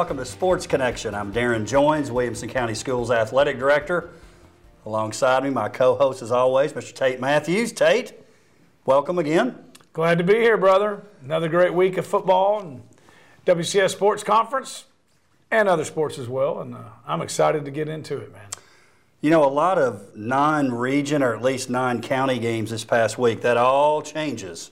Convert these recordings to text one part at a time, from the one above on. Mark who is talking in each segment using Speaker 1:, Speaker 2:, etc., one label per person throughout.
Speaker 1: welcome to Sports Connection. I'm Darrin Joines, Williamson County Schools Athletic Director. Alongside me, my co host, as always, Mr. Tate Matthews. Tate, welcome again.
Speaker 2: Glad to be here, brother. Another great week of football and WCS Sports Conference and other sports as well. And uh, I'm excited to get into it, man.
Speaker 1: You know, a lot of non region or at least non county games this past week, that all changes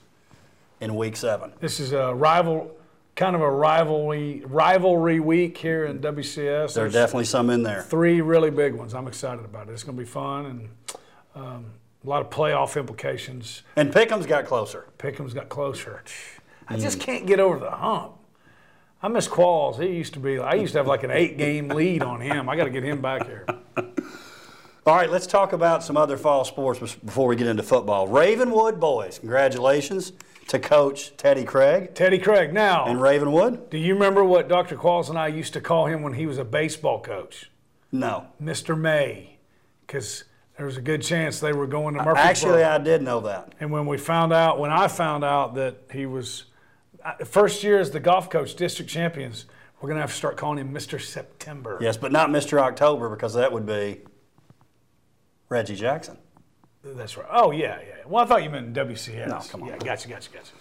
Speaker 1: in week seven.
Speaker 2: This is a rival, kind of a rivalry rivalry week here in WCS.
Speaker 1: There are definitely some in there.
Speaker 2: Three really big ones. I'm excited about it. It's going to be fun and um, a lot of playoff implications.
Speaker 1: And Pickham's got closer.
Speaker 2: Pickham's got closer. I just can't get over the hump. I miss Qualls. He used to be. I used to have like an eight-game lead on him. I got to get him back here.
Speaker 1: All right, let's talk about some other fall sports before we get into football. Ravenwood boys, congratulations to Coach Teddy Craig.
Speaker 2: Teddy Craig. Now,
Speaker 1: in Ravenwood.
Speaker 2: Do you remember what Dr. Qualls and I used to call him when he was a baseball coach?
Speaker 1: No.
Speaker 2: Mr. May, because there was a good chance they were going to Murfreesboro.
Speaker 1: Actually, I did know that.
Speaker 2: And when we found out, when I found out that he was first year as the golf coach, district champions, we're going to have to start calling him Mr. September.
Speaker 1: Yes, but not Mr. October because that would be Reggie Jackson.
Speaker 2: That's right. Oh yeah, yeah. Well, I thought you meant WCS.
Speaker 1: No, come on.
Speaker 2: Yeah, gotcha, gotcha, gotcha.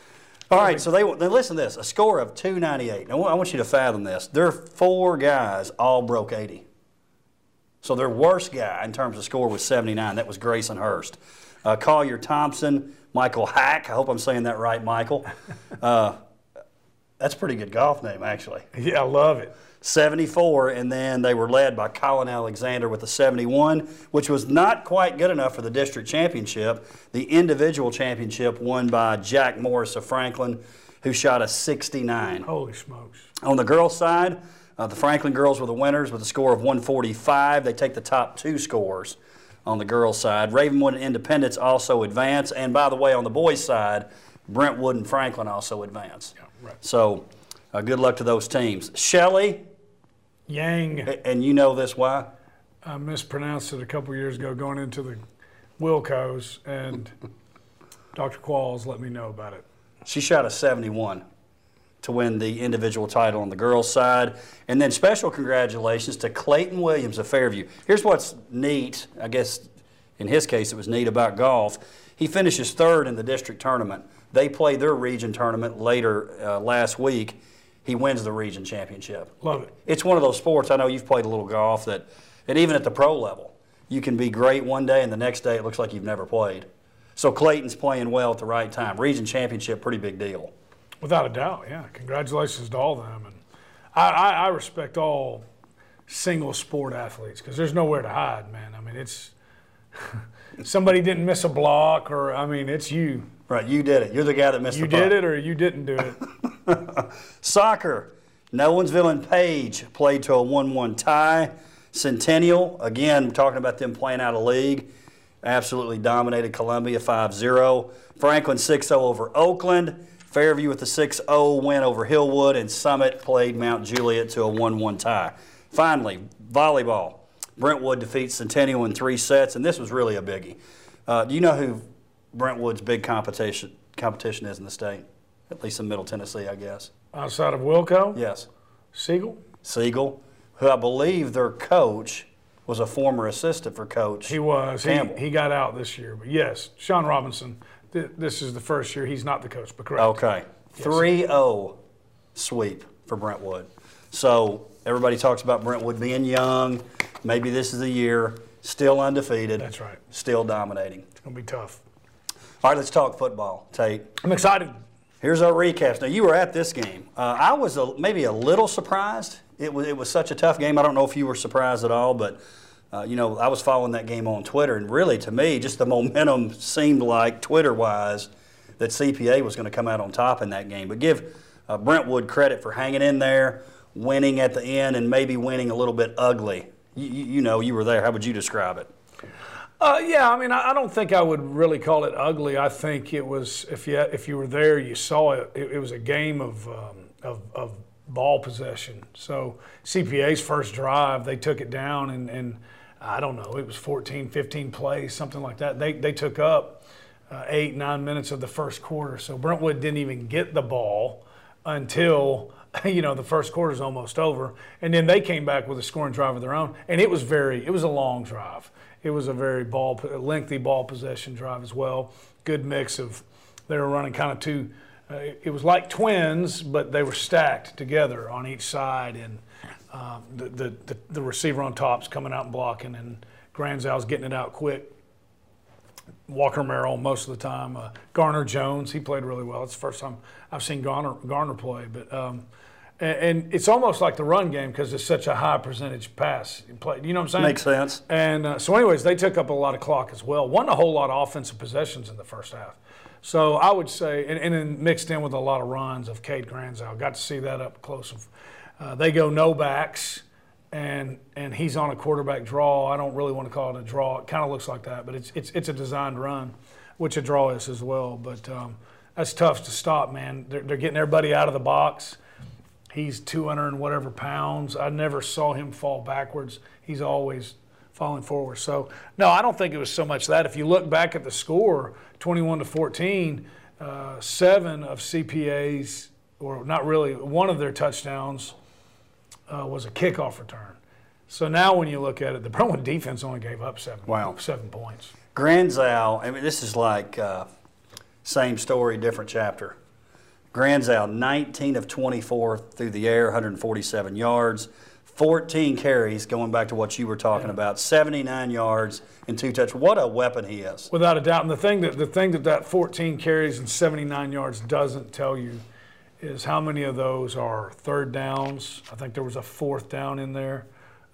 Speaker 1: All right, so they, they listen to this. A score of 298. Now, I want you to fathom this. Their four guys all broke 80. So their worst guy in terms of score was 79. That was Grayson Hurst. Uh, Collier Thompson, Michael Hack. I hope I'm saying that right, Michael. Uh, that's a pretty good golf name, actually.
Speaker 2: Yeah, I love it.
Speaker 1: 74, and then they were led by Colin Alexander with a 71, which was not quite good enough for the district championship. The individual championship won by Jack Morris of Franklin, who shot a 69.
Speaker 2: Holy smokes.
Speaker 1: On the girls' side, uh, the Franklin girls were the winners with a score of 145. They take the top two scores on the girls' side. Ravenwood and Independence also advance, and by the way, on the boys' side, Brentwood and Franklin also advance.
Speaker 2: Yeah, right.
Speaker 1: So uh, good luck to those teams. Shelley.
Speaker 2: Yang.
Speaker 1: And you know this why?
Speaker 2: I mispronounced it a couple years ago going into the Wilco's, and Dr. Qualls let me know about it.
Speaker 1: She shot a 71 to win the individual title on the girls' side. And then special congratulations to Clayton Williams of Fairview. Here's what's neat, I guess in his case it was neat about golf. He finishes third in the district tournament. They played their region tournament later uh, last week. He wins the region championship.
Speaker 2: Love it.
Speaker 1: It's one of those sports. I know you've played a little golf that, and even at the pro level, you can be great one day and the next day it looks like you've never played. So Clayton's playing well at the right time. Region championship, pretty big deal.
Speaker 2: Without a doubt, yeah. Congratulations to all of them. And I, I, I respect all single sport athletes because there's nowhere to hide, man. I mean, it's somebody didn't miss a block, or I mean, it's you.
Speaker 1: Right, you did it. You're the guy that missed
Speaker 2: you
Speaker 1: the
Speaker 2: You did it, or you didn't do it.
Speaker 1: Soccer. Nolensville and Page played to a 1 1 tie. Centennial, again, talking about them playing out of league, absolutely dominated Columbia 5 0. Franklin 6 0 over Oakland. Fairview with a 6 0 win over Hillwood. And Summit played Mount Juliet to a 1 1 tie. Finally, volleyball. Brentwood defeats Centennial in three sets, and this was really a biggie. Uh, do you know who Brentwood's big competition competition is in the state? At least in Middle Tennessee, I guess.
Speaker 2: Outside of Wilco?
Speaker 1: Yes.
Speaker 2: Siegel?
Speaker 1: Siegel, who I believe their coach was a former assistant for Coach.
Speaker 2: He was.
Speaker 1: Campbell.
Speaker 2: He, he got out this year, but yes, Sean Robinson. Th- this is the first year he's not the coach, but correct.
Speaker 1: Okay. 3 0 sweep for Brentwood. So everybody talks about Brentwood being young. Maybe this is the year. Still undefeated.
Speaker 2: That's right.
Speaker 1: Still dominating.
Speaker 2: It's going to be tough.
Speaker 1: All right, let's talk football, Tate.
Speaker 2: I'm excited.
Speaker 1: Here's our recaps. Now, you were at this game. Uh, I was a, maybe a little surprised. It was, it was such a tough game. I don't know if you were surprised at all, but, uh, you know, I was following that game on Twitter, and really, to me, just the momentum seemed like, Twitter wise, that CPA was going to come out on top in that game. But give uh, Brentwood credit for hanging in there, winning at the end, and maybe winning a little bit ugly. You, you know, you were there. How would you describe it?
Speaker 2: Uh, yeah, I mean, I, I don't think I would really call it ugly. I think it was if you if you were there, you saw it. It, it was a game of, um, of of ball possession. So CPA's first drive, they took it down, and, and I don't know, it was 14, 15 plays, something like that. They they took up uh, eight, nine minutes of the first quarter. So Brentwood didn't even get the ball until you know, the first quarter's almost over, and then they came back with a scoring drive of their own, and it was very, it was a long drive. It was a very ball, lengthy ball possession drive as well. Good mix of, they were running kind of two. Uh, it was like twins, but they were stacked together on each side, and um, the, the, the the receiver on top's coming out and blocking, and Granzow's getting it out quick. Walker Merrill most of the time. Uh, Garner Jones, he played really well. It's the first time I've seen Garner, Garner play. But um, and, it's almost like the run game because it's such a high percentage pass play. You know what I'm saying?
Speaker 1: Makes sense.
Speaker 2: And uh, so, anyways, they took up a lot of clock as well. Won a whole lot of offensive possessions in the first half. So I would say, and, and then mixed in with a lot of runs of Cade Granzow. Got to see that up close. Uh, they go no backs and and he's on a quarterback draw. I don't really want to call it a draw. It kind of looks like that, but it's it's it's a designed run, which a draw is as well. But um, that's tough to stop, man. They're, they're getting everybody out of the box. He's 200 and whatever pounds. I never saw him fall backwards. He's always falling forward. So no, I don't think it was so much that. If you look back at the score, 21 to 14, uh, seven of CPA's, or not really, one of their touchdowns uh, was a kickoff return. So now when you look at it, the Berwyn defense only gave up seven, wow. seven points.
Speaker 1: Granzow, I mean, this is like uh, same story, different chapter. Granzow, 19 of 24 through the air, 147 yards, 14 carries, going back to what you were talking yeah. about, 79 yards and two touchdowns. What a weapon he is.
Speaker 2: Without a doubt. And the thing that, the thing that that 14 carries and 79 yards doesn't tell you – is how many of those are third downs. I think there was a fourth down in there.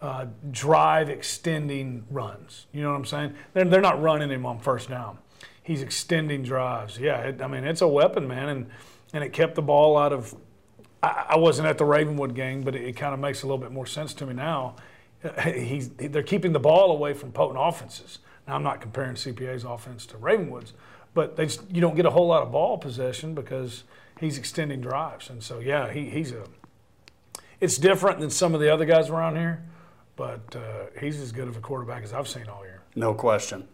Speaker 2: Uh, drive extending runs. You know what I'm saying? They're, they're not running him on first down. He's extending drives. Yeah, it, I mean, it's a weapon, man. And, and it kept the ball out of. I, I wasn't at the Ravenwood game, but it, it kind of makes a little bit more sense to me now. He's, they're keeping the ball away from potent offenses. Now, I'm not comparing CPA's offense to Ravenwood's, but they just, you don't get a whole lot of ball possession because he's extending drives. And so, yeah, he, he's a. It's different than some of the other guys around here, but uh, he's as good of a quarterback as I've seen all year.
Speaker 1: No question.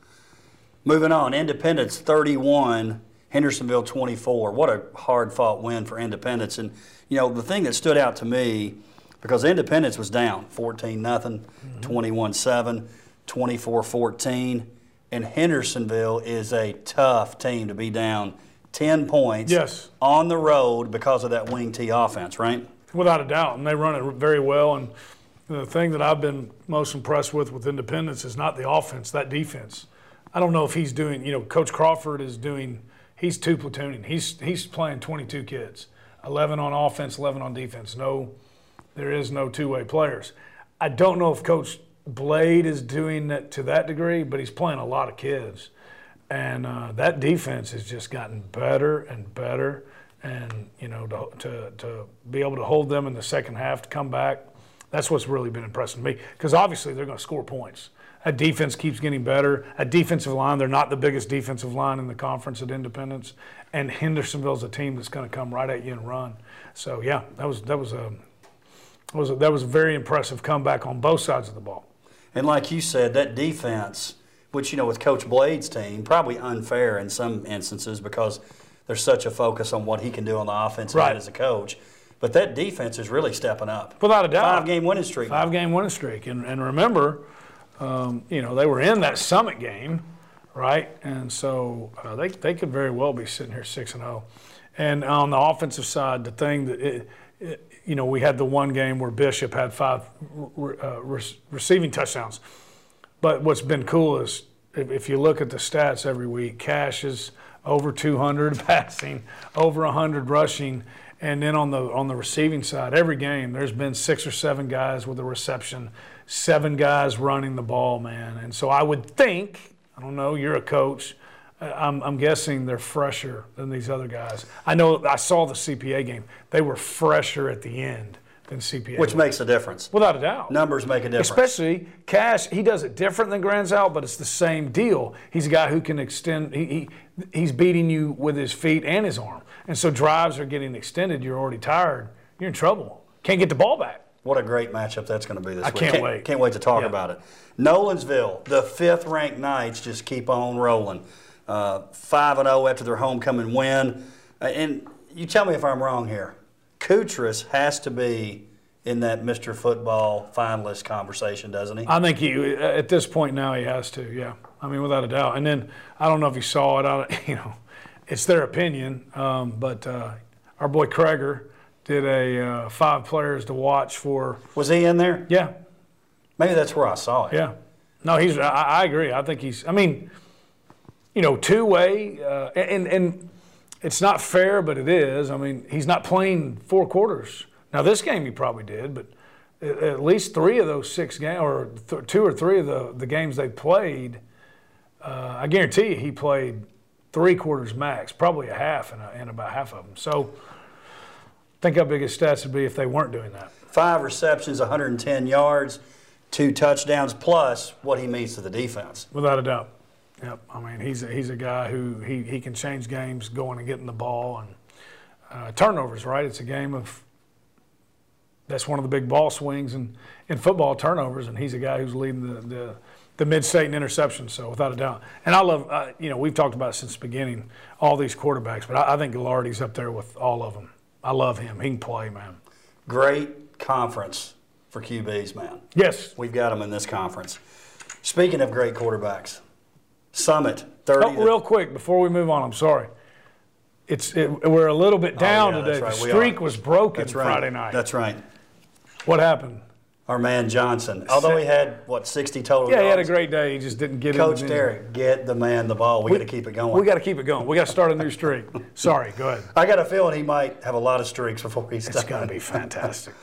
Speaker 1: Moving on, Independence 31, Hendersonville 24. What a hard fought win for Independence. And, you know, the thing that stood out to me, because Independence was down 14 nothing, mm-hmm. 21 7, 24 14. And Hendersonville is a tough team to be down 10 points
Speaker 2: yes.
Speaker 1: on the road because of that wing T offense, right?
Speaker 2: Without a doubt. And they run it very well. And the thing that I've been most impressed with with Independence is not the offense, that defense. I don't know if he's doing, you know, Coach Crawford is doing, he's two platooning. He's, he's playing 22 kids, 11 on offense, 11 on defense. No, there is no two way players. I don't know if Coach Blade is doing that to that degree, but he's playing a lot of kids. And uh, that defense has just gotten better and better. And, you know, to, to, to, be able to hold them in the second half, to come back, that's what's really been impressing me. Because obviously they're going to score points. That defense keeps getting better. A defensive line, they're not the biggest defensive line in the conference at Independence. And Hendersonville's a team that's going to come right at you and run. So, yeah, that was, that was, a, was a, that was a very impressive comeback on both sides of the ball.
Speaker 1: And like you said, that defense – which you know with Coach Blade's team, probably unfair in some instances because there's such a focus on what he can do on the offensive right. as a coach. But that defense is really stepping up.
Speaker 2: Without a doubt.
Speaker 1: Five game winning streak.
Speaker 2: Five game winning streak. And, and remember, um, you know, they were in that summit game, right? And so uh, they, they could very well be sitting here 6 and 0. And on the offensive side, the thing that, it, it, you know, we had the one game where Bishop had five uh, re- receiving touchdowns. But what's been cool is if, if, you look at the stats every week, Cash is over 200 passing, over 100 rushing, and then on the on the receiving side, every game there's been six or seven guys with a reception, seven guys running the ball, man. And so I would think, I don't know, you're a coach. I'm, I'm guessing they're fresher than these other guys. I know I saw the CPA game; they were fresher at the end than CPA.
Speaker 1: Which makes a difference.
Speaker 2: Without a doubt.
Speaker 1: Numbers make a difference.
Speaker 2: Especially Cash, he does it different than Granzow, but it's the same deal. He's a guy who can extend, he, he, he's beating you with his feet and his arm. And so drives are getting extended, you're already tired, you're in trouble. Can't get the ball back.
Speaker 1: What a great matchup that's going to be this I
Speaker 2: week. I can't,
Speaker 1: can't,
Speaker 2: wait.
Speaker 1: Can't wait to talk yeah. about it. Nolensville, the fifth ranked Knights just keep on rolling. Uh, 5 0 after their homecoming win. Uh, and you tell me if I'm wrong here. Kutris has to be in that Mr. Football finalist conversation, doesn't he?
Speaker 2: I think he at this point now he has to. Yeah, I mean without a doubt. And then I don't know if you saw it. I, you know, it's their opinion. Um, but uh, our boy Kreger did a uh, five players to watch for.
Speaker 1: Was he in there?
Speaker 2: Yeah,
Speaker 1: Maybe that's where I saw it.
Speaker 2: yeah. No, he's. I, I agree. I think he's. I mean, you know, two way, uh, and and it's not fair, but it is. I mean, he's not playing four quarters. Now this game he probably did, but at, least three of those six games, or th- two or three of the the games they played, uh, I guarantee you he played three quarters max, probably a half, and, and about half of them. So. Think how big his stats would be if they weren't doing that.
Speaker 1: Five receptions, 110 yards, two touchdowns, plus what he means to the defense.
Speaker 2: Without a doubt. Yep. I mean, he's a, he's a guy who he, he can change games going and getting the ball and uh, turnovers, right? It's a game of that's one of the big ball swings in, in football turnovers, and he's a guy who's leading the, the, the mid-state in interceptions, so without a doubt. And I love, uh, you know, we've talked about since the beginning, all these quarterbacks, but I, I think Gallardi's up there with all of them. I love him. He can play, man.
Speaker 1: Great conference for QBs, man.
Speaker 2: Yes.
Speaker 1: We've got them in this conference. Speaking of great quarterbacks, Summit, 30
Speaker 2: Oh, real quick before we move on, I'm sorry. It's it, we're a little bit oh, down
Speaker 1: Oh, yeah,
Speaker 2: today.
Speaker 1: that's
Speaker 2: The streak was broken
Speaker 1: That's right.
Speaker 2: Friday night.
Speaker 1: That's right.
Speaker 2: what happened?
Speaker 1: Our man Johnson. Although he had, what, 60 total
Speaker 2: Yeah, he had a great day. He just didn't get it. Coach.
Speaker 1: Derek, get the man the ball. We, got to keep it going.
Speaker 2: We got to keep it going. We got to start a new streak. Sorry, go ahead.
Speaker 1: I got a feeling he might have a lot of streaks before he's
Speaker 2: It's
Speaker 1: done.
Speaker 2: going to be fantastic.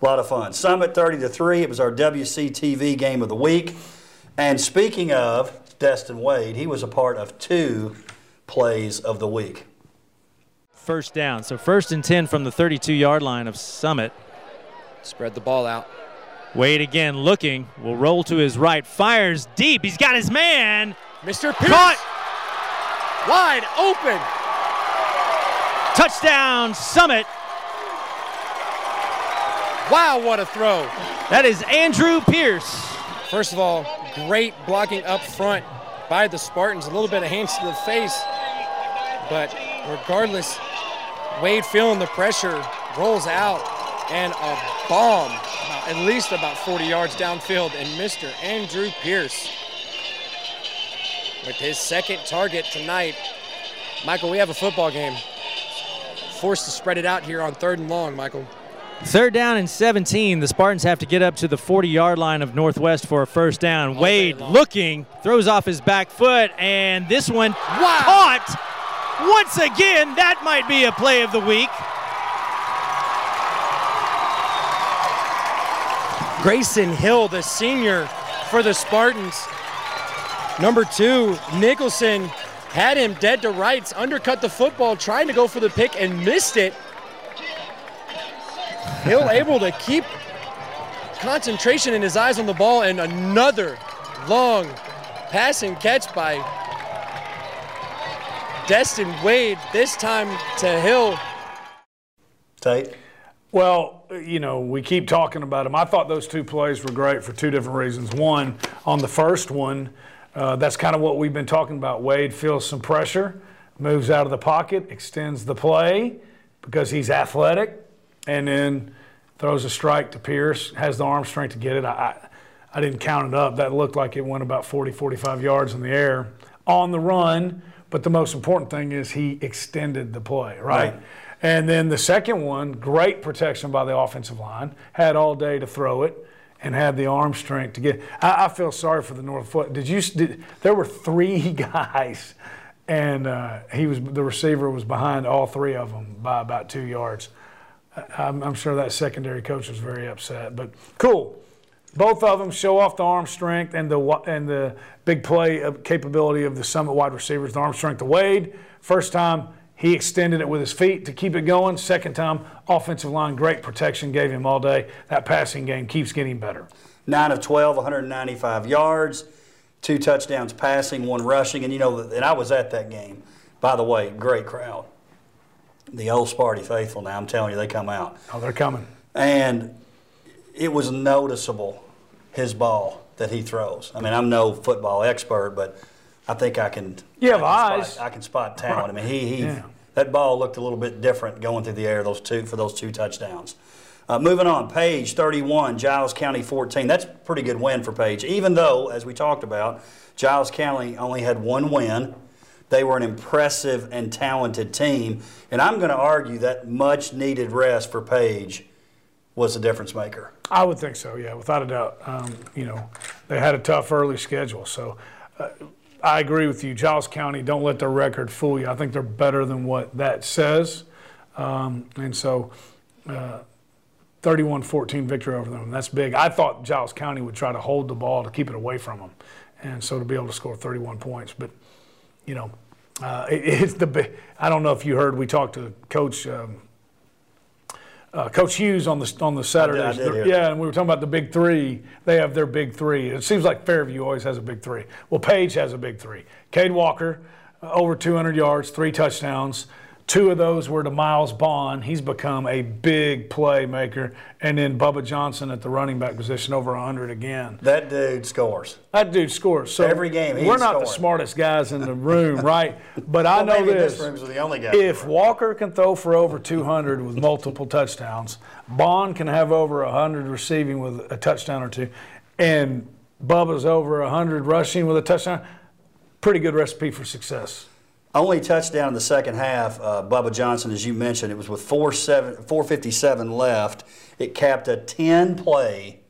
Speaker 1: A lot of fun. Summit 30 to 3. It was our WCTV game of the week. And speaking of Destin Wade, he was a part of two plays of the week.
Speaker 3: First down. So first and 10 from the 32 yard line of Summit.
Speaker 4: Spread the ball out.
Speaker 3: Wade again looking. Will roll to his right. Fires deep. He's got his man.
Speaker 4: Mr. Pierce
Speaker 3: Caught.
Speaker 4: wide open.
Speaker 3: Touchdown, Summit.
Speaker 4: Wow, what a throw.
Speaker 3: That is Andrew Pierce.
Speaker 4: First of all, great blocking up front by the Spartans. A little bit of hands to the face. But regardless, Wade feeling the pressure, rolls out, and a bomb, at least about 40 yards downfield, and Mr. Andrew Pierce with his second target tonight. Michael, we have a football game. Forced to spread it out here on third and long, Michael.
Speaker 3: Third down and 17. The Spartans have to get up to the 40 yard line of Northwest for a first down. Wade looking, throws off his back foot, and this one
Speaker 4: Wow.
Speaker 3: caught. Once again, that might be a play of the week.
Speaker 4: Grayson Hill, the senior for the Spartans. Number two, Nicholson had him dead to rights, undercut the football, trying to go for the pick and missed it. Hill able to keep concentration in his eyes on the ball, and another long pass and catch by Destin Wade, this time to Hill.
Speaker 1: Tate?
Speaker 2: Well, you know, we keep talking about them. I thought those two plays were great for two different reasons. One, on the first one, uh, that's kind of what we've been talking about. Wade feels some pressure, moves out of the pocket, extends the play because he's athletic, and then throws a strike to Pierce, has the arm strength to get it. I, I, I didn't count it up. That looked like it went about 40, 45 yards in the air on the run. But the most important thing is he extended the play, right?
Speaker 1: Right.
Speaker 2: And then the second one, great protection by the offensive line, had all day to throw it and had the arm strength to get. I, I feel sorry for the North Foot. Did you? Did, there were three guys, and uh, he was the receiver was behind all three of them by about two yards. I'm, I'm sure that secondary coach was very upset, but cool. Both of them show off the arm strength and the and the big play of capability of the Summit wide receivers. The arm strength to Wade. First time he extended it with his feet to keep it going. Second time, offensive line great protection gave him all day. That passing game keeps getting better.
Speaker 1: 9 of 12, 195 yards, two touchdowns passing, one rushing. And, you know, and I was at that game. By the way, great crowd. The old Sparty faithful now, I'm telling you, they come out.
Speaker 2: Oh, they're coming.
Speaker 1: And it was noticeable, his ball that he throws. I mean, I'm no football expert, but I think I can.
Speaker 2: You have
Speaker 1: I
Speaker 2: eyes.
Speaker 1: Spot, I can spot talent. I mean, he he
Speaker 2: Yeah.
Speaker 1: That ball looked a little bit different going through the air those two for those two touchdowns. Uh, moving on, Page 31, Giles County 14. That's a pretty good win for Page, even though, as we talked about, Giles County only had one win. They were an impressive and talented team, and I'm going to argue that much needed rest for Page was the difference maker.
Speaker 2: I would think so, yeah, without a doubt. Um, you know, they had a tough early schedule, so uh, I agree with you. Giles County, don't let their record fool you. I think they're better than what that says, um, and so. Uh, 31-14 victory over them. That's big. I thought Giles County would try to hold the ball to keep it away from them, and so to be able to score 31 points. But you know, uh, it, it's the. I don't know if you heard. We talked to Coach. Um, uh, Coach Hughes on the on the Saturdays.
Speaker 1: I did hear
Speaker 2: yeah, and we were talking about the big three. They have their big three. It seems like Fairview always has a big three. Well, Page has a big three. Cade Walker, uh, over 200 yards, three touchdowns. Two of those were to Miles Bond. He's become a big playmaker. And then Bubba Johnson at the running back position, over 100 again.
Speaker 1: That dude scores.
Speaker 2: That dude scores. So
Speaker 1: Every game he's
Speaker 2: we're not the smartest guys in the room, right? But I
Speaker 1: Well,
Speaker 2: know
Speaker 1: maybe
Speaker 2: this.
Speaker 1: this room's the only guy
Speaker 2: If
Speaker 1: scoring.
Speaker 2: Walker can throw for over 200 with multiple touchdowns, Bond can have over 100 receiving with a touchdown or two, and Bubba's over 100 rushing with a touchdown. Pretty good recipe for success.
Speaker 1: Only touchdown in the second half, uh, Bubba Johnson, as you mentioned, it was with 4 7, 457 left. It capped a 10 play,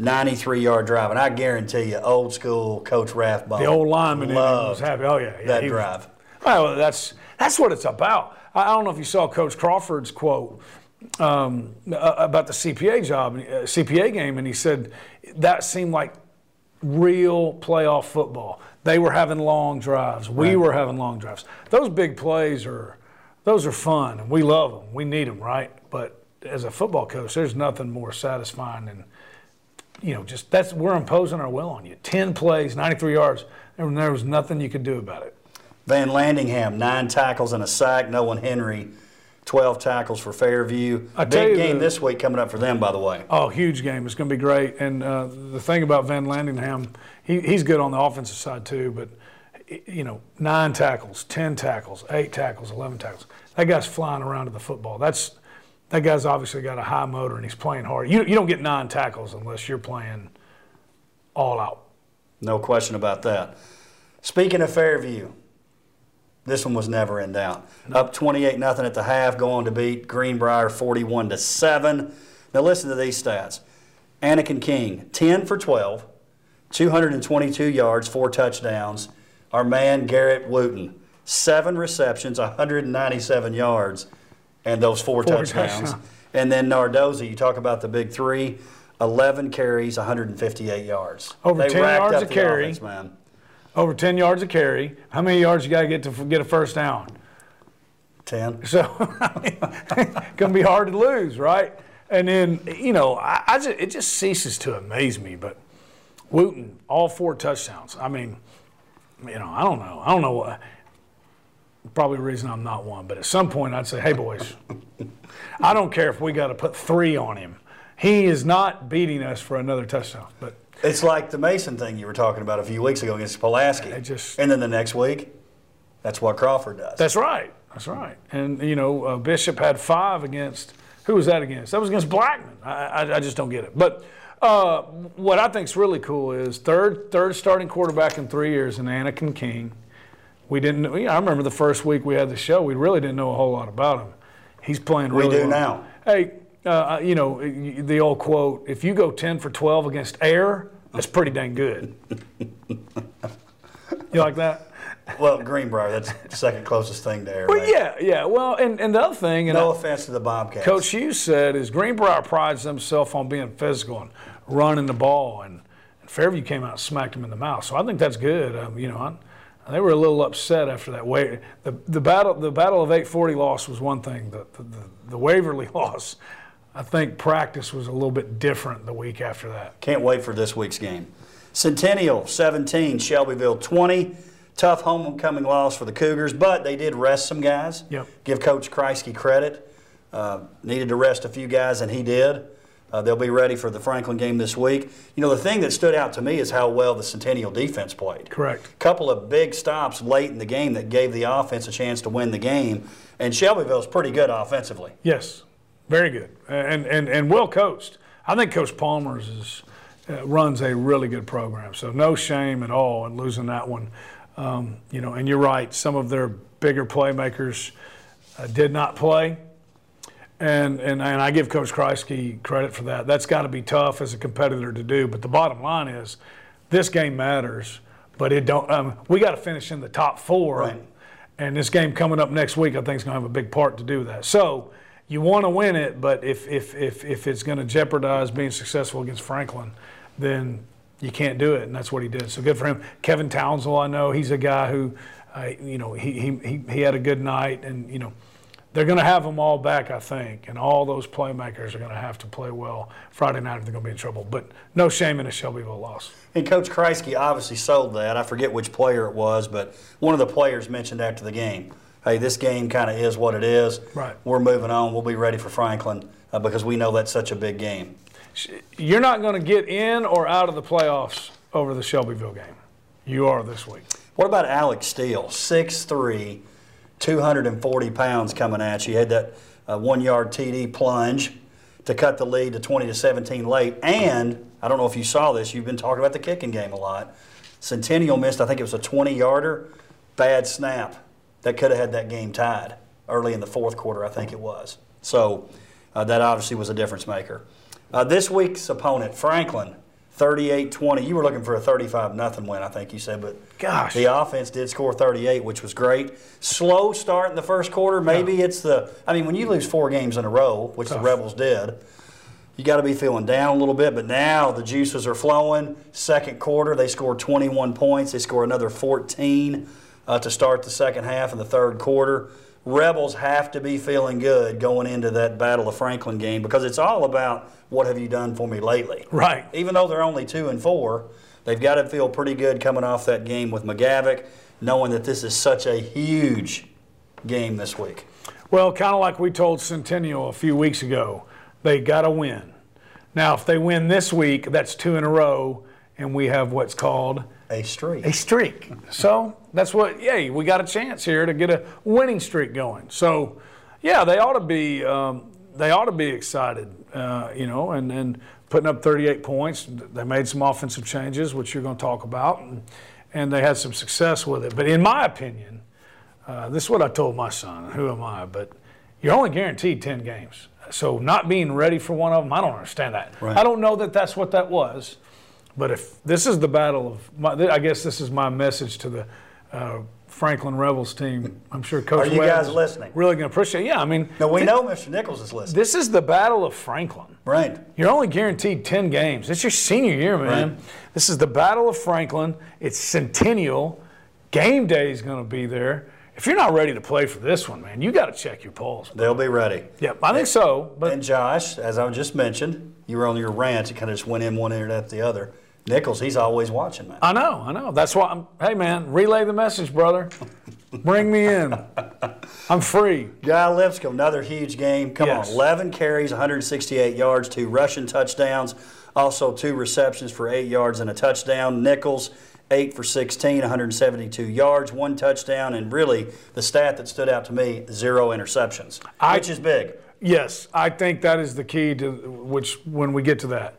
Speaker 1: 93 yard drive. And I guarantee you, old school Coach Rathbone.
Speaker 2: The old lineman in was happy. Oh yeah, yeah
Speaker 1: that
Speaker 2: he was-
Speaker 1: drive.
Speaker 2: Well, that's that's what it's about. I I don't know if you saw Coach Crawford's quote um, about the CPA job, uh, CPA game, and he said that seemed like real playoff football. They were having long drives. We were having long drives. Those big plays are those are fun, and we love them. We need them, right? But as a football coach, there's nothing more satisfying than you know just that's we're imposing our will on you. Ten plays, 93 yards, and there was nothing you could do about it.
Speaker 1: Van Landingham, nine tackles and a sack. Nolan Henry, 12 tackles for Fairview.
Speaker 2: I
Speaker 1: Big game
Speaker 2: the-
Speaker 1: this week coming up for them, by the way.
Speaker 2: Oh, huge game. It's going to be great. And uh, the thing about Van Landingham, he, he's good on the offensive side too, but, you know, nine tackles, 10 tackles, eight tackles, 11 tackles. That guy's flying around to the football. That's That guy's obviously got a high motor and he's playing hard. You, you don't get nine tackles unless you're playing all out.
Speaker 1: No question about that. Speaking of Fairview, this one was never in doubt. Up 28 nothing at the half, going to beat Greenbrier 41 to 7. Now listen to these stats. Anakin King, 10 for 12, 222 yards, four touchdowns. Our man Garrett Wooten, seven receptions, 197 yards, and those four,
Speaker 2: Four
Speaker 1: touchdowns.
Speaker 2: touchdowns.
Speaker 1: And then Nardoza, you talk about the big three, 11 carries, 158 yards.
Speaker 2: Over
Speaker 1: They
Speaker 2: 10 yards
Speaker 1: up
Speaker 2: a
Speaker 1: the
Speaker 2: carry.
Speaker 1: offense, man.
Speaker 2: Over 10 yards of carry. How many yards you got to get to get a first down?
Speaker 1: 10.
Speaker 2: So it's gonna be hard to lose, right? And then you know, I, I just it just ceases to amaze me. But Wooten, all four touchdowns. I mean, you know, I don't know. I don't know what. Probably the reason I'm not one, but at some point I'd say, hey boys, I don't care if we got to put three on him. He is not beating us for another touchdown. But
Speaker 1: It's like the Mason thing you were talking about a few weeks ago against Pulaski.
Speaker 2: Just-
Speaker 1: and then the next week, that's what Crawford does.
Speaker 2: That's right. That's right. And you know, uh, Bishop had five against. Who was that against? That was against Blackman. I, I, I just don't get it. But uh, what I think is really cool is third third starting quarterback in three years, in Anakin King. We didn't. know- I remember the first week we had the show. We really didn't know a whole lot about him. He's playing really We
Speaker 1: do
Speaker 2: well.
Speaker 1: now.
Speaker 2: Hey, uh, you know the old quote: "If you go ten for twelve against air, that's pretty dang good." you like that?
Speaker 1: well, Greenbrier, that's the second closest thing to air.
Speaker 2: Well, yeah, yeah. Well, and, and the other thing, and
Speaker 1: No
Speaker 2: I-
Speaker 1: offense to the Bobcats.
Speaker 2: Coach Hughes said is Greenbrier prides himself on being physical and running the ball, and, and Fairview came out and smacked him in the mouth. So I think that's good. Um, you know, I, they were a little upset after that. Wa- the the battle the battle of 840 loss was one thing. The the, the, the Waverly loss, I think practice was a little bit different the week after that.
Speaker 1: Can't wait for this week's game. Centennial 17, Shelbyville 20. Tough homecoming loss for the Cougars, but they did rest some guys.
Speaker 2: Yep.
Speaker 1: Give Coach Kreisky credit. Uh, needed to rest a few guys, and he did. Uh, they'll be ready for the Franklin game this week. You know, the thing that stood out to me is how well the Centennial defense played.
Speaker 2: Correct.
Speaker 1: Couple of big stops late in the game that gave the offense a chance to win the game. And Shelbyville's pretty good offensively.
Speaker 2: Yes, very good, and and and well coached. I think Coach Palmer's is, uh, runs a really good program, so no shame at all in losing that one. Um, you know, and you're right. Some of their bigger playmakers uh, did not play. And, and, and I give Coach Kreisky credit for that. That's got to be tough as a competitor to do. But the bottom line is, this game matters. But it don't. Um, we got to finish in the top four.
Speaker 1: Right.
Speaker 2: And this game coming up next week, I think, is going to have a big part to do with that. So you want to win it, but if if if, if it's going to jeopardize being successful against Franklin, then you can't do it, and that's what he did. So good for him. Kevin Townsend, I know he's a guy who, uh, you know, he, he he had a good night, and you know they're going to have them all back, I think, and all those playmakers are going to have to play well Friday night if they're going to be in trouble. But no shame in a Shelbyville loss.
Speaker 1: And Coach Kreisky obviously sold that. I forget which player it was, but one of the players mentioned after the game, hey, this game kind of is what it is.
Speaker 2: Right.
Speaker 1: We're moving on. We'll be ready for Franklin uh, because we know that's such a big game.
Speaker 2: You're not going to get in or out of the playoffs over the Shelbyville game. You are this week.
Speaker 1: What about Alex Steele? 6'3, 240 pounds coming at you. He had that uh, one yard TD plunge to cut the lead to 20 to 17 late. And I don't know if you saw this, you've been talking about the kicking game a lot. Centennial missed, I think it was a 20 yarder, bad snap. That could have had that game tied early in the fourth quarter, I think it was. So uh, that obviously was a difference maker. Uh, this week's opponent, Franklin, 38-20. You were looking for a 35 nothing win, I think you said, but
Speaker 2: Gosh.
Speaker 1: the offense did score 38, which was great. Slow start in the first quarter. Maybe it's the. I mean, when you lose four games in a row, which
Speaker 2: Tough.
Speaker 1: the Rebels did, you got to be feeling down a little bit. But now the juices are flowing. Second quarter, they scored 21 points. They score another 14 uh, to start the second half of the third quarter. Rebels have to be feeling good going into that Battle of Franklin game because it's all about what have you done for me lately.
Speaker 2: Right.
Speaker 1: Even though they're only two and four, they've got to feel pretty good coming off that game with McGavock, knowing that this is such a huge game this week.
Speaker 2: Well, kind of like we told Centennial a few weeks ago, they got to win. Now, if they win this week, that's two in a row, and we have what's called
Speaker 1: A streak.
Speaker 2: a streak. So that's what, yay, we got a chance here to get a winning streak going. So, yeah, they ought to be, um, they ought to be excited, uh, you know, and, and putting up 38 points. They made some offensive changes, which you're going to talk about, and, and they had some success with it. But in my opinion, uh, this is what I told my son. Who am I? But you're only guaranteed 10 games. So not being ready for one of them, I don't understand that.
Speaker 1: Right.
Speaker 2: I don't know that that's what that was. But if this is the battle of, my, I guess this is my message to the uh, Franklin Rebels team. I'm sure Coach
Speaker 1: Are you guys
Speaker 2: is
Speaker 1: listening?
Speaker 2: Really going to appreciate. Yeah, I mean,
Speaker 1: Now, we
Speaker 2: thi-
Speaker 1: know Mr. Nichols is listening.
Speaker 2: this is the battle of Franklin.
Speaker 1: Right.
Speaker 2: You're only guaranteed 10 games. It's your senior year, man.
Speaker 1: Right.
Speaker 2: This is the Battle of Franklin. It's centennial. Game day is going to be there. If you're not ready to play for this one, man, you got to check your pulse.
Speaker 1: They'll be ready.
Speaker 2: Yep, I think so. But
Speaker 1: And Josh, as I just mentioned, you were on your rant. You kind of just went in one ear and out the other. Nichols, he's always watching, man.
Speaker 2: I know, I know. That's why I'm, hey, man, relay the message, brother. Bring me in. I'm free.
Speaker 1: Guy Lipscomb, another huge game. Come
Speaker 2: Yes.
Speaker 1: on, 11 carries, 168 yards, two rushing touchdowns, also two receptions for eight yards and a touchdown. Nichols, eight for 16, 172 yards, one touchdown, and really the stat that stood out to me: zero interceptions,
Speaker 2: I-
Speaker 1: which is big.
Speaker 2: Yes, I think that is the key to which when we get to that.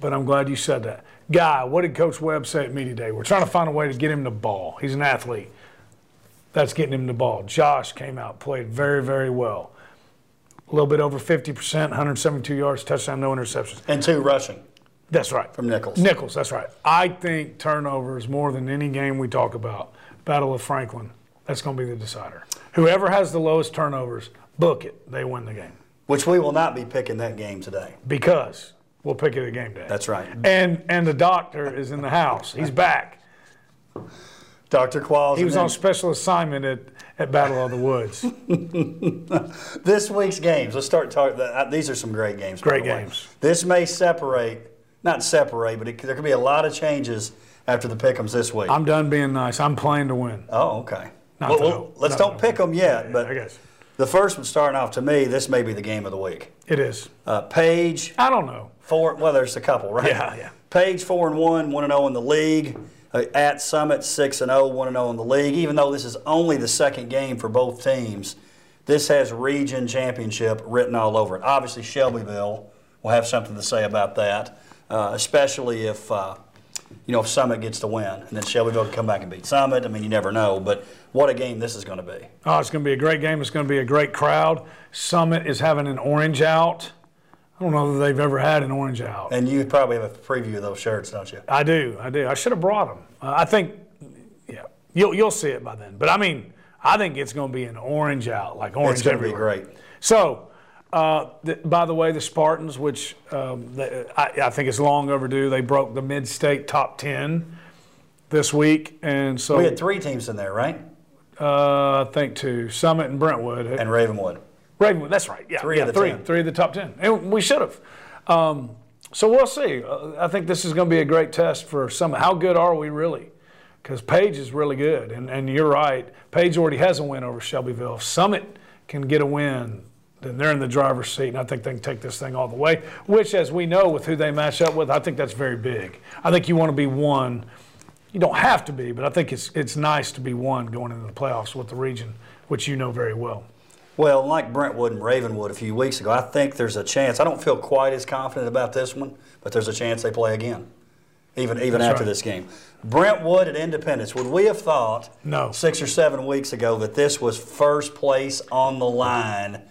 Speaker 2: But I'm glad you said that. Guy, what did Coach Webb say at me today? We're trying to find a way to get him the ball. He's an athlete. That's getting him the ball. Josh came out, played very, very well. A little bit over 50%, 172 yards, touchdown, no interceptions.
Speaker 1: And two rushing
Speaker 2: That's right.
Speaker 1: from Nichols.
Speaker 2: Nichols, that's right. I think turnovers more than any game we talk about. Battle of Franklin, that's going to be the decider. Whoever has the lowest turnovers, book it. They win the game.
Speaker 1: Which we will not be picking that game today.
Speaker 2: because we'll pick it at game day.
Speaker 1: That's right.
Speaker 2: And and the doctor is in the house. He's back.
Speaker 1: Dr. Qualls.
Speaker 2: He was on special assignment at, at Battle of the Woods.
Speaker 1: this week's games. Let's start talking. uh, These are some great games.
Speaker 2: Great games.
Speaker 1: This may separate, not separate, but it, there could be a lot of changes after the pickums this week.
Speaker 2: I'm done being nice. I'm playing to win.
Speaker 1: oh, okay.
Speaker 2: Not
Speaker 1: Well, well, let's
Speaker 2: Not
Speaker 1: don't pick them yet,
Speaker 2: I
Speaker 1: but I
Speaker 2: guess.
Speaker 1: The first one starting off to me, this may be the game of the week.
Speaker 2: It is.
Speaker 1: Uh, Page
Speaker 2: I don't know.
Speaker 1: four. Well, there's a couple, right?
Speaker 2: Yeah, yeah.
Speaker 1: Page four and one, one and zero in the league. Uh, at Summit six and zero, one and zero in the league. Even though this is only the second game for both teams, this has region championship written all over it. Obviously, Shelbyville will have something to say about that, uh, especially if. You know, if Summit gets to win, and then Shelbyville can come back and beat Summit. I mean, you never know, but what a game this is going to be.
Speaker 2: Oh, it's going to be a great game. It's going to be a great crowd. Summit is having an orange out. I don't know that they've ever had an orange out.
Speaker 1: And you probably have a preview of those shirts, don't you?
Speaker 2: I do. I do. I should have brought them. Uh, I think, yeah, you'll you'll see it by then. But I mean, I think it's going to be an orange out, like orange
Speaker 1: It's going to be great.
Speaker 2: So, uh, th- by the way, the Spartans, which um, the, I, I think is long overdue, they broke the mid-state top ten this week, and so
Speaker 1: We had three teams in there, right?
Speaker 2: uh, I think two, Summit and Brentwood.
Speaker 1: And Ravenwood.
Speaker 2: Ravenwood, that's right. Yeah,
Speaker 1: Three
Speaker 2: yeah,
Speaker 1: of the
Speaker 2: three,
Speaker 1: 10.
Speaker 2: three of the top ten, and we should have. Um, so we'll see. Uh, I think this is going to be a great test for some. How good are we really? Because Page is really good, and, and you're right. Page already has a win over Shelbyville. If Summit can get a win, then they're in the driver's seat, and I think they can take this thing all the way. Which, as we know, with who they match up with, I think that's very big. I think you want to be one. You don't have to be, but I think it's it's nice to be one going into the playoffs with the region, which you know very well.
Speaker 1: Well, like Brentwood and Ravenwood a few weeks ago, I think there's a chance. I don't feel quite as confident about this one, but there's a chance they play again, even even
Speaker 2: That's
Speaker 1: after
Speaker 2: right.
Speaker 1: this game. Brentwood at Independence. Would we have thought
Speaker 2: No.
Speaker 1: six or seven weeks ago that this was first place on the line?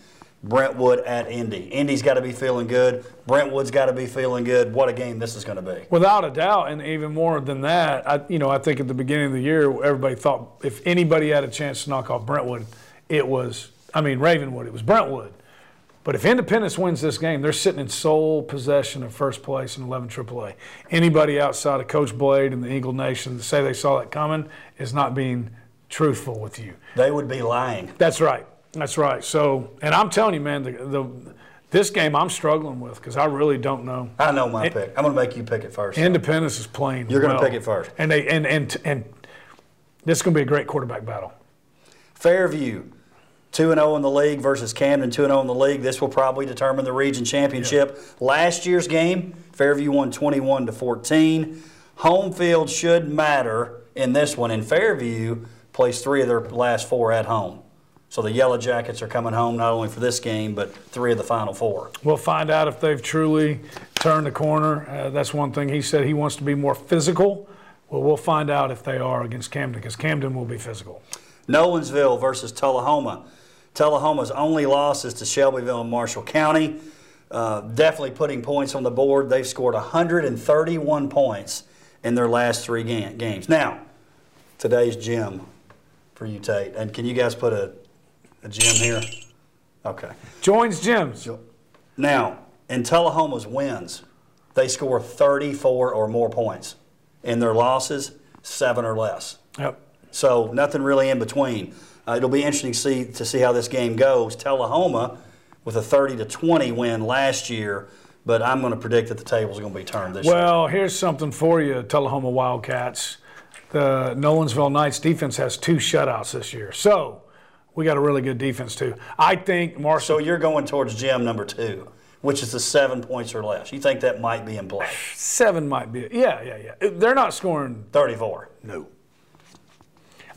Speaker 1: Brentwood at Indy. Indy's got to be feeling good. Brentwood's got to be feeling good. What a game this is going to be.
Speaker 2: Without a doubt, and even more than that, I, you know, I think at the beginning of the year, everybody thought if anybody had a chance to knock off Brentwood, it was, I mean, Ravenwood, it was Brentwood. But if Independence wins this game, they're sitting in sole possession of first place in 11 AAA. Anybody outside of Coach Blade and the Eagle Nation to say they saw that coming is not being truthful with you.
Speaker 1: They would be lying.
Speaker 2: That's right. That's right. So, and I'm telling you, man, the, the this game I'm struggling with because I really don't know.
Speaker 1: I know my pick. I'm going to make you pick it first.
Speaker 2: Independence is playing.
Speaker 1: You're gonna
Speaker 2: well.
Speaker 1: pick it first.
Speaker 2: and they and and and this is going to be a great quarterback battle.
Speaker 1: Fairview, 2 and 0 in the league versus Camden, 2 and 0 in the league. This will probably determine the region championship. Last year's game, Fairview won 21 to 14. Home field should matter in this one, and Fairview plays three of their last four at home. So the Yellow Jackets are coming home not only for this game, but three of the final four.
Speaker 2: We'll find out if they've truly turned the corner. Uh, that's one thing he said. He wants to be more physical. Well, we'll find out if they are against Camden because Camden will be physical.
Speaker 1: Nolensville versus Tullahoma. Tullahoma's only loss is to Shelbyville and Marshall County. Uh, definitely putting points on the board. They've scored 131 points in their last three ga- games. Now, today's gym for you, Tate. And can you guys put a, a gym here? Okay.
Speaker 2: Joines gyms.
Speaker 1: Now, in Tullahoma's wins, they score 34 or more points. In their losses, seven or less.
Speaker 2: Yep.
Speaker 1: So nothing really in between. Uh, it'll be interesting to see to see how this game goes. Tullahoma with a 30 to 20 win last year, but I'm going to predict that the tables are going to be turned this year.
Speaker 2: Well, here's something for you, Tullahoma Wildcats. The Nolensville Knights defense has two shutouts this year, so we got a really good defense too. I think Marshall.
Speaker 1: So you're going towards gym number two, which is the seven points or less. You think that might be in play?
Speaker 2: Seven might be. Yeah, yeah, yeah. They're not scoring
Speaker 1: 34.
Speaker 2: No.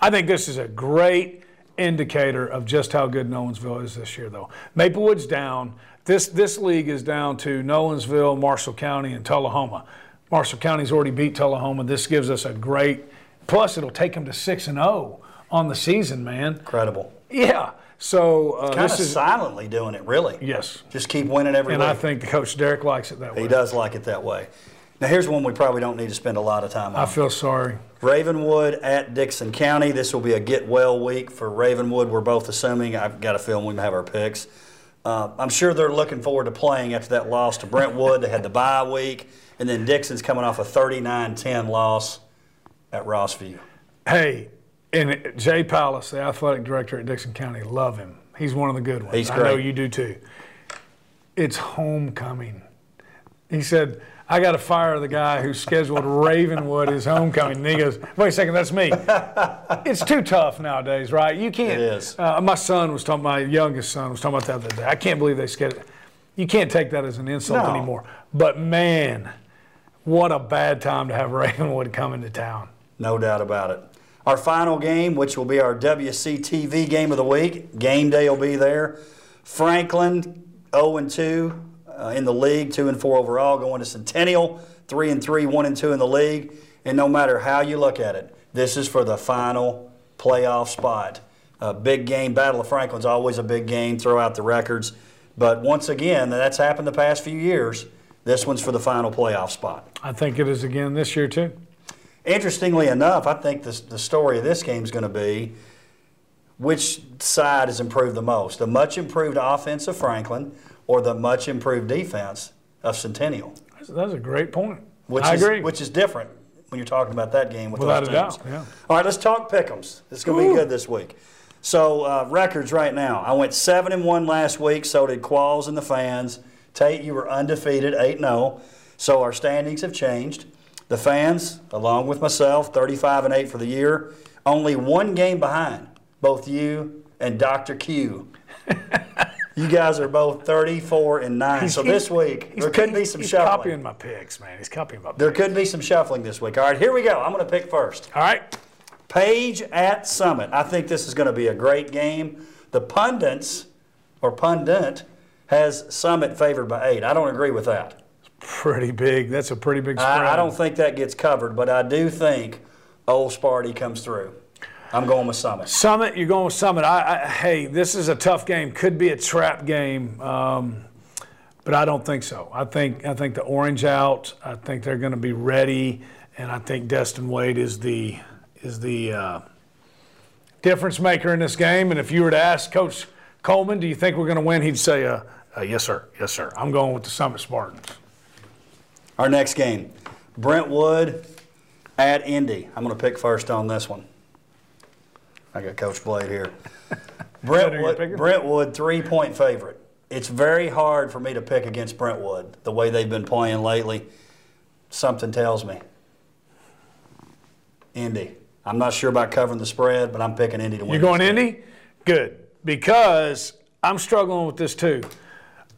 Speaker 2: I think this is a great indicator of just how good Nolensville is this year, though. Maplewood's down. This this league is down to Nolensville, Marshall County, and Tullahoma. Marshall County's already beat Tullahoma. This gives us a great. Plus, it'll take them to six and zero on the season, man.
Speaker 1: Incredible.
Speaker 2: Yeah. So uh,
Speaker 1: Kind of silently doing it, really.
Speaker 2: yes,
Speaker 1: Just keep winning every
Speaker 2: and
Speaker 1: week.
Speaker 2: I think the Coach Derek likes it that way.
Speaker 1: he does like it that way. Now here's one we probably don't need to spend a lot of time on.
Speaker 2: I feel sorry.
Speaker 1: Ravenwood at Dickson County. This will be a get well week for Ravenwood. We're both assuming. I've got a feeling we have our picks. Uh, I'm sure they're looking forward to playing after that loss to Brentwood. they had the bye week. And then Dickson's coming off a 39 10 loss at Rossview.
Speaker 2: Hey, and Jay Palace, the athletic director at Dickson County, love him. He's one of the good ones.
Speaker 1: He's great.
Speaker 2: I know you do too. It's homecoming. He said, I got to fire the guy who scheduled Ravenwood his homecoming. And he goes, wait a second, that's me. it's too tough nowadays, right? You can't.
Speaker 1: It is.
Speaker 2: Uh, my son was talking, my youngest son was talking about that the other day. I can't believe they scheduled You can't take that as an insult
Speaker 1: No.
Speaker 2: anymore. But man, what a bad time to have Ravenwood come into town.
Speaker 1: No doubt about it. Our final game, which will be our WCTV game of the week, game day will be there. Franklin 0 and 2 uh, in the league, 2 and 4 overall, going to Centennial 3 and 3, 1 and 2 in the league. And no matter how you look at it, this is for the final playoff spot. A big game, Battle of Franklin's always a big game. Throw out the records, but once again, that's happened the past few years. This one's for the final playoff spot.
Speaker 2: I think it is again this year, too.
Speaker 1: Interestingly enough, I think this, the story of this game is going to be which side has improved the most the much improved offense of Franklin or the much improved defense of Centennial.
Speaker 2: That's, that's a great point.
Speaker 1: Which
Speaker 2: I
Speaker 1: is,
Speaker 2: agree.
Speaker 1: Which is different when you're talking about that game with
Speaker 2: Without
Speaker 1: those
Speaker 2: a
Speaker 1: teams.
Speaker 2: doubt, yeah.
Speaker 1: All right, let's talk pick'ems. It's going to be good this week. So uh, records right now. I went seven and one last week. So did Qualls and the fans. Tate, you were undefeated, eight and zero. So our standings have changed. The fans, along with myself, 35 and 8 for the year, only one game behind both you and Dr. Q. you guys are both 34 and 9. so this week, there could be some
Speaker 2: he's
Speaker 1: shuffling.
Speaker 2: copying my picks, man. He's copying my picks.
Speaker 1: There could be some shuffling this week. All right, here we go. I'm going to pick first.
Speaker 2: All right.
Speaker 1: Page at Summit. I think this is going to be a great game. The pundits, or pundit, has Summit favored by eight. I don't agree with that.
Speaker 2: Pretty big. That's a pretty big spread.
Speaker 1: I, I don't think that gets covered, but I do think Old Sparty comes through. I'm going with Summit.
Speaker 2: Summit, you're going with Summit. I, I, hey, this is a tough game. Could be a trap game, um, but I don't think so. I think I think the orange out. I think they're going to be ready, and I think Destin Wade is the is the uh, difference maker in this game. And if you were to ask Coach Coleman, do you think we're going to win? He'd say, uh, uh, "Yes, sir. Yes, sir. I'm going with the Summit Spartans."
Speaker 1: Our next game, Brentwood at Indy. I'm going to pick first on this one. I got Coach Blade here. Brentwood. Brentwood three point favorite. It's very hard for me to pick against Brentwood the way they've been playing lately. Something tells me. Indy. I'm not sure about covering the spread, but I'm picking Indy to win.
Speaker 2: You're going. Indy? Good, because I'm struggling with this too.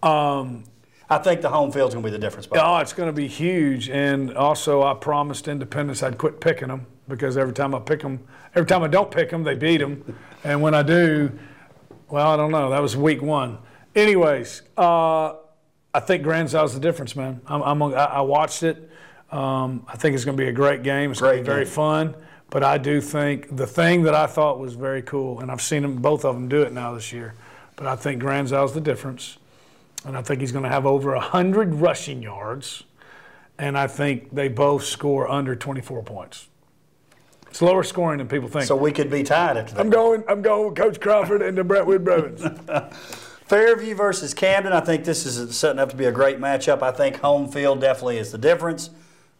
Speaker 1: Um, I think the home field's going to be the difference.
Speaker 2: Oh, it's going to be huge. And also, I promised Independence I'd quit picking them because every time I pick them, every time I don't pick them, they beat them. And when I do, well, I don't know. That was week one. Anyways, uh, I think Grand Zal's the difference, man. I'm, I'm, I watched it. Um, I think it's going to be a great game. It's going to be very
Speaker 1: game.
Speaker 2: fun. But I do think the thing that I thought was very cool, and I've seen them both of them do it now this year. But I think Grand Zal's the difference and I think he's going to have over 100 rushing yards, and I think they both score under 24 points. It's lower scoring than people think.
Speaker 1: So we could be tied after that.
Speaker 2: I'm going. I'm going with Coach Crawford and the Brentwood Bruins.
Speaker 1: Fairview versus Camden. I think this is setting up to be a great matchup. I think home field definitely is the difference.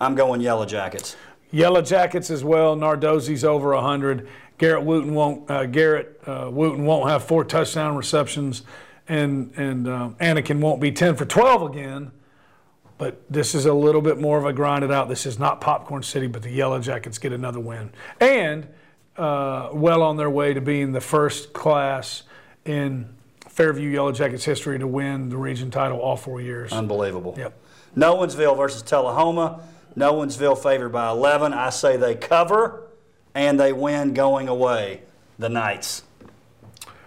Speaker 1: I'm going Yellow Jackets.
Speaker 2: Yellow Jackets as well. Nardozzi's over 100. Garrett Wooten won't. Uh, Garrett uh, Wooten won't have four touchdown receptions, and and um, Anakin won't be 10 for 12 again. But this is a little bit more of a grinded out. This is not Popcorn City, but the Yellow Jackets get another win, and uh, well on their way to being the first class in Fairview Yellow Jackets history to win the region title all four years.
Speaker 1: Unbelievable.
Speaker 2: Yep.
Speaker 1: Nolensville versus Tullahoma. Nolensville favored by 11. I say they cover and they win going away. The Knights.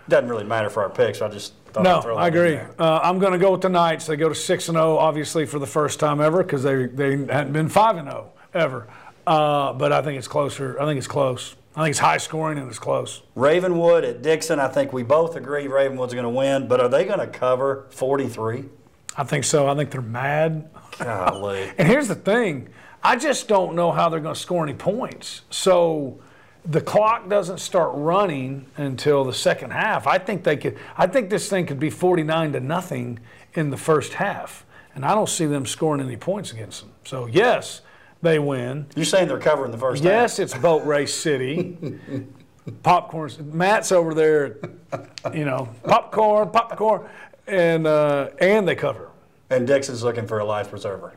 Speaker 1: Doesn't really matter for our picks. I just thought
Speaker 2: No,
Speaker 1: I'd throw
Speaker 2: I
Speaker 1: that in
Speaker 2: agree. Uh, I'm going to go with the Knights. They go to six and zero, obviously for the first time ever, because they they hadn't been five and zero ever. Uh, but I think it's closer. I think it's close. I think it's high scoring and it's close.
Speaker 1: Ravenwood at Dickson. I think we both agree Ravenwood's going to win, but are they going to cover 43?
Speaker 2: I think so. I think they're mad.
Speaker 1: Golly.
Speaker 2: And here's the thing: I just don't know how they're going to score any points. So the clock doesn't start running until the second half. I think they could. I think this thing could be 49 to nothing in the first half, and I don't see them scoring any points against them. So yes, they win.
Speaker 1: You're saying they're covering the first
Speaker 2: Yes, it's Boat Race City. Popcorn. Matt's over there, you know, popcorn, popcorn, and uh, and they cover.
Speaker 1: and Dickson's looking for a life preserver.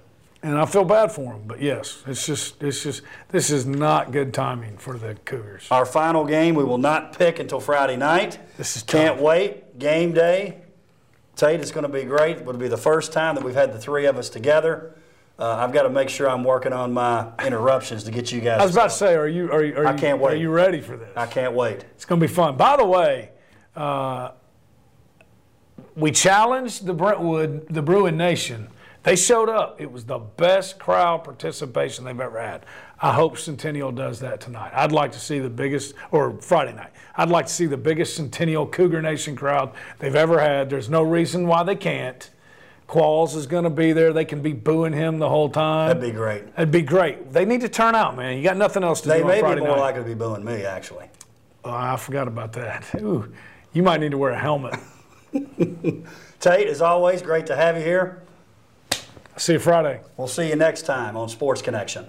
Speaker 2: And I feel bad for them. but yes, it's just, it's just, this is not good timing for the Cougars.
Speaker 1: Our final game we will not pick until Friday night.
Speaker 2: This is
Speaker 1: Can't
Speaker 2: tough.
Speaker 1: wait. Game day. Tate, it's going to be great. It'll be the first time that we've had the three of us together. Uh, I've got to make sure I'm working on my interruptions to get you guys.
Speaker 2: I was about to say, are you, are you, are
Speaker 1: I
Speaker 2: you,
Speaker 1: can't
Speaker 2: are you ready for this?
Speaker 1: I can't wait.
Speaker 2: It's going to be fun. By the way, uh, we challenged the Brentwood, the Bruin Nation. They showed up. It was the best crowd participation they've ever had. I hope Centennial does that tonight. I'd like to see the biggest, or Friday night. I'd like to see the biggest Centennial Cougar Nation crowd they've ever had. There's no reason why they can't. Qualls is going to be there. They can be booing him the whole time.
Speaker 1: That'd be great.
Speaker 2: That'd be great. They need to turn out, man. You got nothing else to
Speaker 1: They
Speaker 2: do on
Speaker 1: may be
Speaker 2: Friday
Speaker 1: more
Speaker 2: night.
Speaker 1: likely to be booing me, actually.
Speaker 2: Oh, I forgot about that. Ooh, you might need to wear a helmet.
Speaker 1: Tate, as always, great to have you here.
Speaker 2: See you Friday.
Speaker 1: We'll see you next time on Sports Connection.